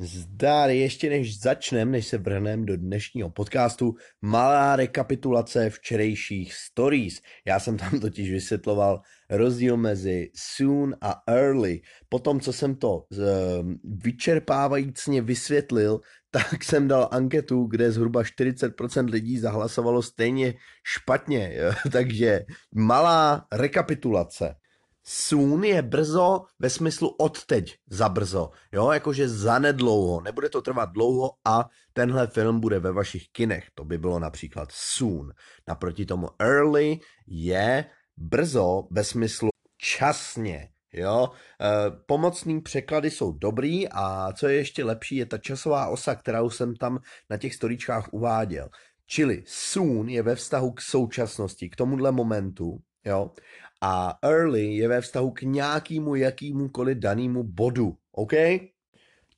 Zdar, ještě než začneme, než se vrhneme do dnešního podcastu, malá rekapitulace včerejších stories. Já jsem tam totiž vysvětloval rozdíl mezi soon a early. Potom, co jsem to uh, vyčerpávajícně vysvětlil, tak jsem dal anketu, kde zhruba 40% lidí zahlasovalo stejně špatně. Takže malá rekapitulace soon je brzo ve smyslu odteď za brzo, jo, jakože zanedlouho, nebude to trvat dlouho a tenhle film bude ve vašich kinech, to by bylo například soon. Naproti tomu early je brzo ve smyslu časně, jo. E, pomocný překlady jsou dobrý a co je ještě lepší, je ta časová osa, kterou jsem tam na těch storíčkách uváděl. Čili soon je ve vztahu k současnosti, k tomuhle momentu, jo a early je ve vztahu k nějakému jakýmukoliv danému bodu, OK?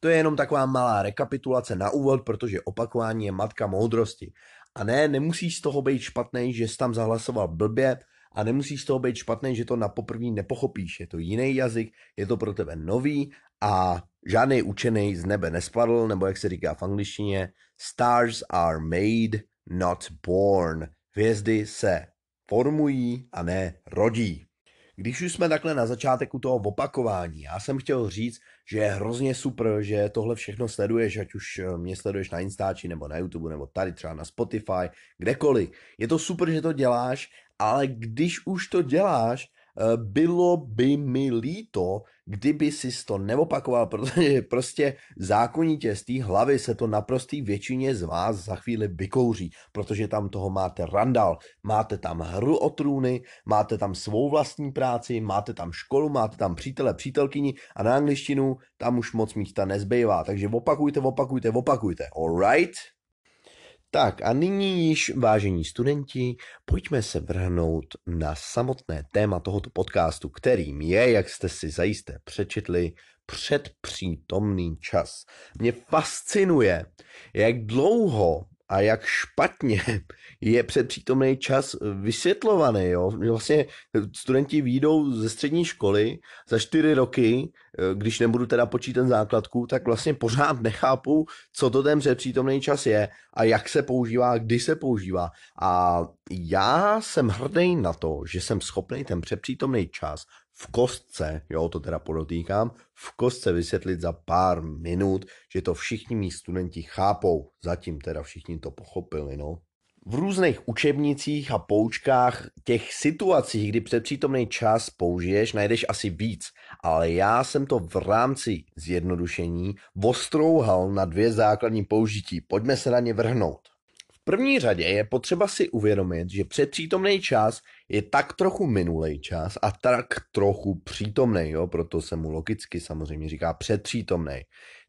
To je jenom taková malá rekapitulace na úvod, protože opakování je matka moudrosti. A ne, nemusíš z toho být špatný, že jsi tam zahlasoval blbě a nemusíš z toho být špatný, že to na poprvé nepochopíš. Je to jiný jazyk, je to pro tebe nový a žádný učený z nebe nespadl, nebo jak se říká v angličtině, stars are made, not born. Hvězdy se formují a ne rodí. Když už jsme takhle na začátku toho opakování, já jsem chtěl říct, že je hrozně super, že tohle všechno sleduješ, ať už eh, mě sleduješ na Instači, nebo na YouTube, nebo tady třeba na Spotify, kdekoliv. Je to super, že to děláš, ale když už to děláš, bylo by mi líto, kdyby si to neopakoval, protože prostě zákonitě z té hlavy se to naprostý většině z vás za chvíli vykouří, protože tam toho máte randal, máte tam hru o trůny, máte tam svou vlastní práci, máte tam školu, máte tam přítele, přítelkyni a na angličtinu tam už moc místa nezbývá, takže opakujte, opakujte, opakujte, alright? Tak a nyní již, vážení studenti, pojďme se vrhnout na samotné téma tohoto podcastu, kterým je, jak jste si zajisté přečetli, předpřítomný čas. Mě fascinuje, jak dlouho a jak špatně je předpřítomný čas vysvětlovaný. Jo? Vlastně studenti výjdou ze střední školy za čtyři roky, když nebudu teda počítat základku, tak vlastně pořád nechápu, co to ten předpřítomný čas je a jak se používá, kdy se používá. A já jsem hrdý na to, že jsem schopný ten předpřítomný čas v kostce, jo, to teda podotýkám, v kostce vysvětlit za pár minut, že to všichni mý studenti chápou. Zatím teda všichni to pochopili, no. V různých učebnicích a poučkách těch situací, kdy předpřítomný čas použiješ, najdeš asi víc, ale já jsem to v rámci zjednodušení vostrouhal na dvě základní použití. Pojďme se na ně vrhnout první řadě je potřeba si uvědomit, že předpřítomný čas je tak trochu minulý čas a tak trochu přítomný, jo? proto se mu logicky samozřejmě říká předpřítomný.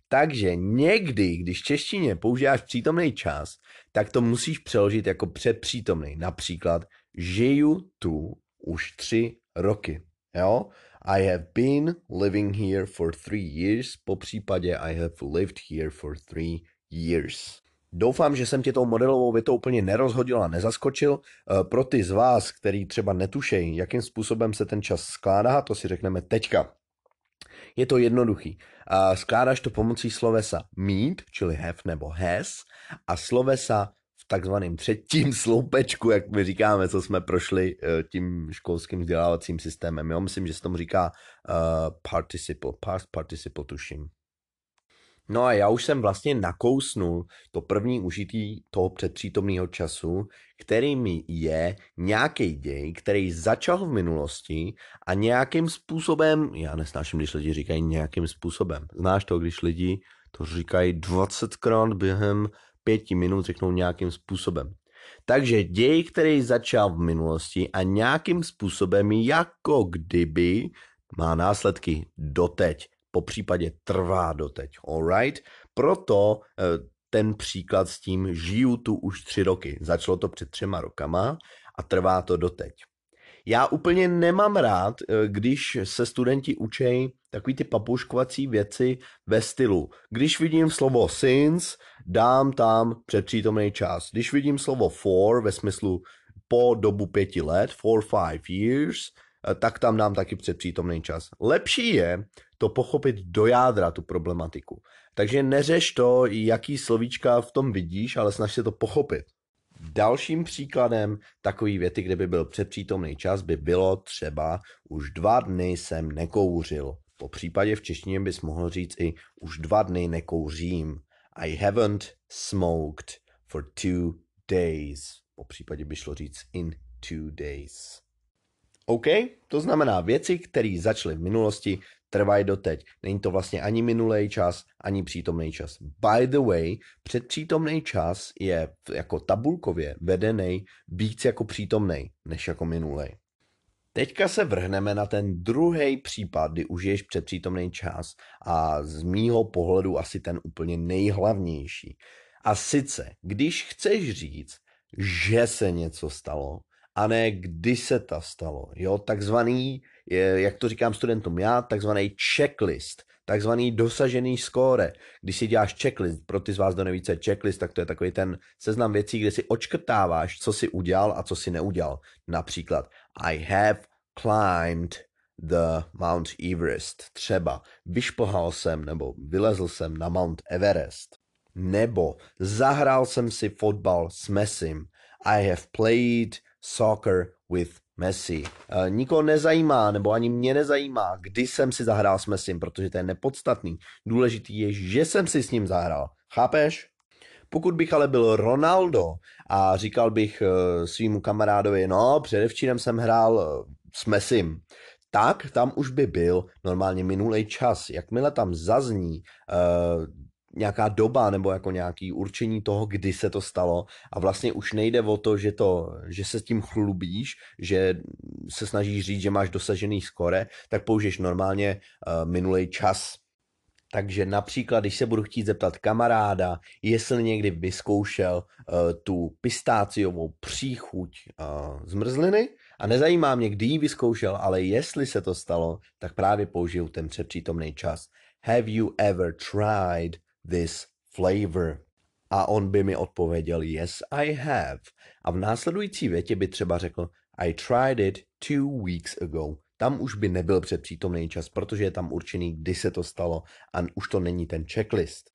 Takže někdy, když v češtině používáš přítomný čas, tak to musíš přeložit jako předpřítomný. Například, žiju tu už tři roky. Jo? I have been living here for three years, po případě I have lived here for three years. Doufám, že jsem tě tou modelovou větou úplně nerozhodil a nezaskočil. Eh, pro ty z vás, který třeba netušejí, jakým způsobem se ten čas skládá, to si řekneme teďka. Je to jednoduchý. Skládáš to pomocí slovesa mít, čili have nebo has, a slovesa v takzvaném třetím sloupečku, jak my říkáme, co jsme prošli eh, tím školským vzdělávacím systémem. Jo, myslím, že se tomu říká uh, participle, past participle tuším. No a já už jsem vlastně nakousnul to první užití toho předpřítomného času, kterým je nějaký děj, který začal v minulosti a nějakým způsobem, já nesnáším, když lidi říkají nějakým způsobem. Znáš to, když lidi to říkají 20krát během pěti minut, řeknou nějakým způsobem. Takže děj, který začal v minulosti a nějakým způsobem jako kdyby má následky doteď po případě trvá doteď. Alright? Proto eh, ten příklad s tím žiju tu už tři roky. Začalo to před třema rokama a trvá to doteď. Já úplně nemám rád, eh, když se studenti učej takový ty papuškovací věci ve stylu. Když vidím slovo since, dám tam předpřítomný čas. Když vidím slovo for ve smyslu po dobu pěti let, for five years, tak tam dám taky předpřítomný čas. Lepší je to pochopit do jádra tu problematiku. Takže neřeš to, jaký slovíčka v tom vidíš, ale snaž se to pochopit. Dalším příkladem takový věty, kde by byl předpřítomný čas, by bylo třeba už dva dny jsem nekouřil. Po případě v češtině bys mohl říct i už dva dny nekouřím. I haven't smoked for two days. Po případě by šlo říct in two days. OK? To znamená věci, které začaly v minulosti, trvají doteď. Není to vlastně ani minulý čas, ani přítomný čas. By the way, předpřítomný čas je jako tabulkově vedený víc jako přítomný, než jako minulý. Teďka se vrhneme na ten druhý případ, kdy užiješ předpřítomný čas a z mýho pohledu asi ten úplně nejhlavnější. A sice, když chceš říct, že se něco stalo, a ne kdy se to stalo. Jo, takzvaný, jak to říkám studentům já, takzvaný checklist, takzvaný dosažený skóre. Když si děláš checklist, pro ty z vás, kdo neví, co je checklist, tak to je takový ten seznam věcí, kde si očkrtáváš, co si udělal a co si neudělal. Například, I have climbed the Mount Everest. Třeba vyšplhal jsem nebo vylezl jsem na Mount Everest. Nebo zahrál jsem si fotbal s Messim. I have played soccer with Messi. Uh, nikoho nezajímá, nebo ani mě nezajímá, kdy jsem si zahrál s Messim, protože to je nepodstatný. Důležitý je, že jsem si s ním zahrál. Chápeš? Pokud bych ale byl Ronaldo a říkal bych uh, svýmu kamarádovi, no, předevčírem jsem hrál uh, s Messim, tak tam už by byl normálně minulý čas. Jakmile tam zazní uh, nějaká doba nebo jako nějaký určení toho, kdy se to stalo a vlastně už nejde o to, že, to, že se tím chlubíš, že se snažíš říct, že máš dosažený skore, tak použiješ normálně uh, minulý čas. Takže například, když se budu chtít zeptat kamaráda, jestli někdy vyzkoušel uh, tu pistáciovou příchuť uh, zmrzliny a nezajímá mě, kdy ji vyzkoušel, ale jestli se to stalo, tak právě použiju ten předpřítomný čas. Have you ever tried this flavor? A on by mi odpověděl, yes, I have. A v následující větě by třeba řekl, I tried it two weeks ago. Tam už by nebyl předpřítomný čas, protože je tam určený, kdy se to stalo a už to není ten checklist.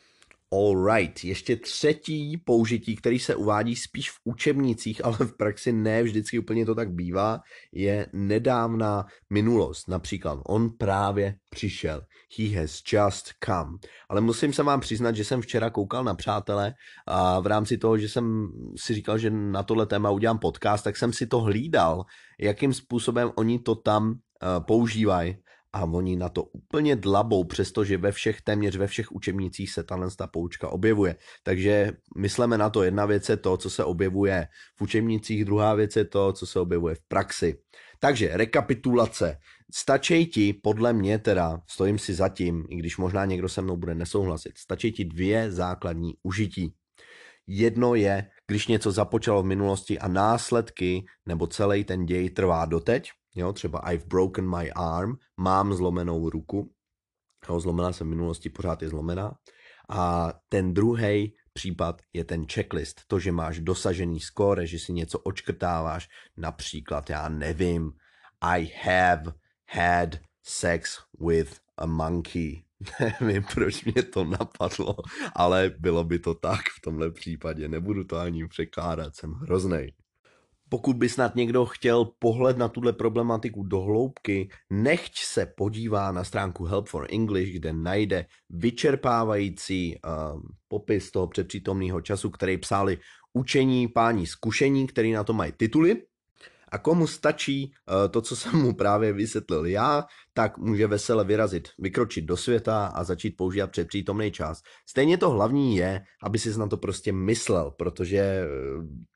Alright, ještě třetí použití, který se uvádí spíš v učebnicích, ale v praxi ne vždycky úplně to tak bývá, je nedávná minulost. Například on právě přišel. He has just come. Ale musím se vám přiznat, že jsem včera koukal na přátele a v rámci toho, že jsem si říkal, že na tohle téma udělám podcast, tak jsem si to hlídal, jakým způsobem oni to tam uh, používají a oni na to úplně dlabou, přestože ve všech, téměř ve všech učebnicích se tahle ta poučka objevuje. Takže myslíme na to, jedna věc je to, co se objevuje v učebnicích, druhá věc je to, co se objevuje v praxi. Takže rekapitulace. Stačí ti, podle mě teda, stojím si zatím, i když možná někdo se mnou bude nesouhlasit, stačí ti dvě základní užití. Jedno je, když něco započalo v minulosti a následky nebo celý ten děj trvá doteď, jo, třeba I've broken my arm, mám zlomenou ruku, jo, zlomená jsem v minulosti, pořád je zlomená. A ten druhý případ je ten checklist, to, že máš dosažený skóre, že si něco očkrtáváš, například, já nevím, I have had sex with a monkey. Nevím, proč mě to napadlo, ale bylo by to tak v tomhle případě. Nebudu to ani překládat, jsem hroznej. Pokud by snad někdo chtěl pohled na tuhle problematiku do hloubky, nechť se podívá na stránku Help for English, kde najde vyčerpávající uh, popis toho předpřítomného času, který psali učení pání zkušení, který na to mají tituly a komu stačí uh, to, co jsem mu právě vysvětlil já, tak může vesele vyrazit, vykročit do světa a začít používat předpřítomný čas. Stejně to hlavní je, aby si na to prostě myslel, protože eh,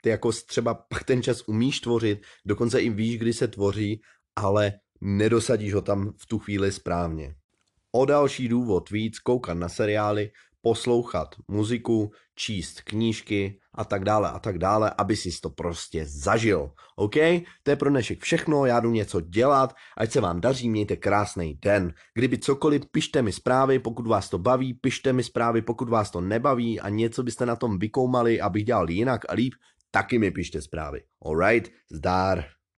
ty jako třeba pak ten čas umíš tvořit, dokonce i víš, kdy se tvoří, ale nedosadíš ho tam v tu chvíli správně. O další důvod víc koukat na seriály, poslouchat muziku, číst knížky a tak dále a tak dále, aby si to prostě zažil. OK? To je pro dnešek všechno, já jdu něco dělat, ať se vám daří, mějte krásný den. Kdyby cokoliv, pište mi zprávy, pokud vás to baví, pište mi zprávy, pokud vás to nebaví a něco byste na tom vykoumali, abych dělal jinak a líp, taky mi pište zprávy. Alright? Zdar.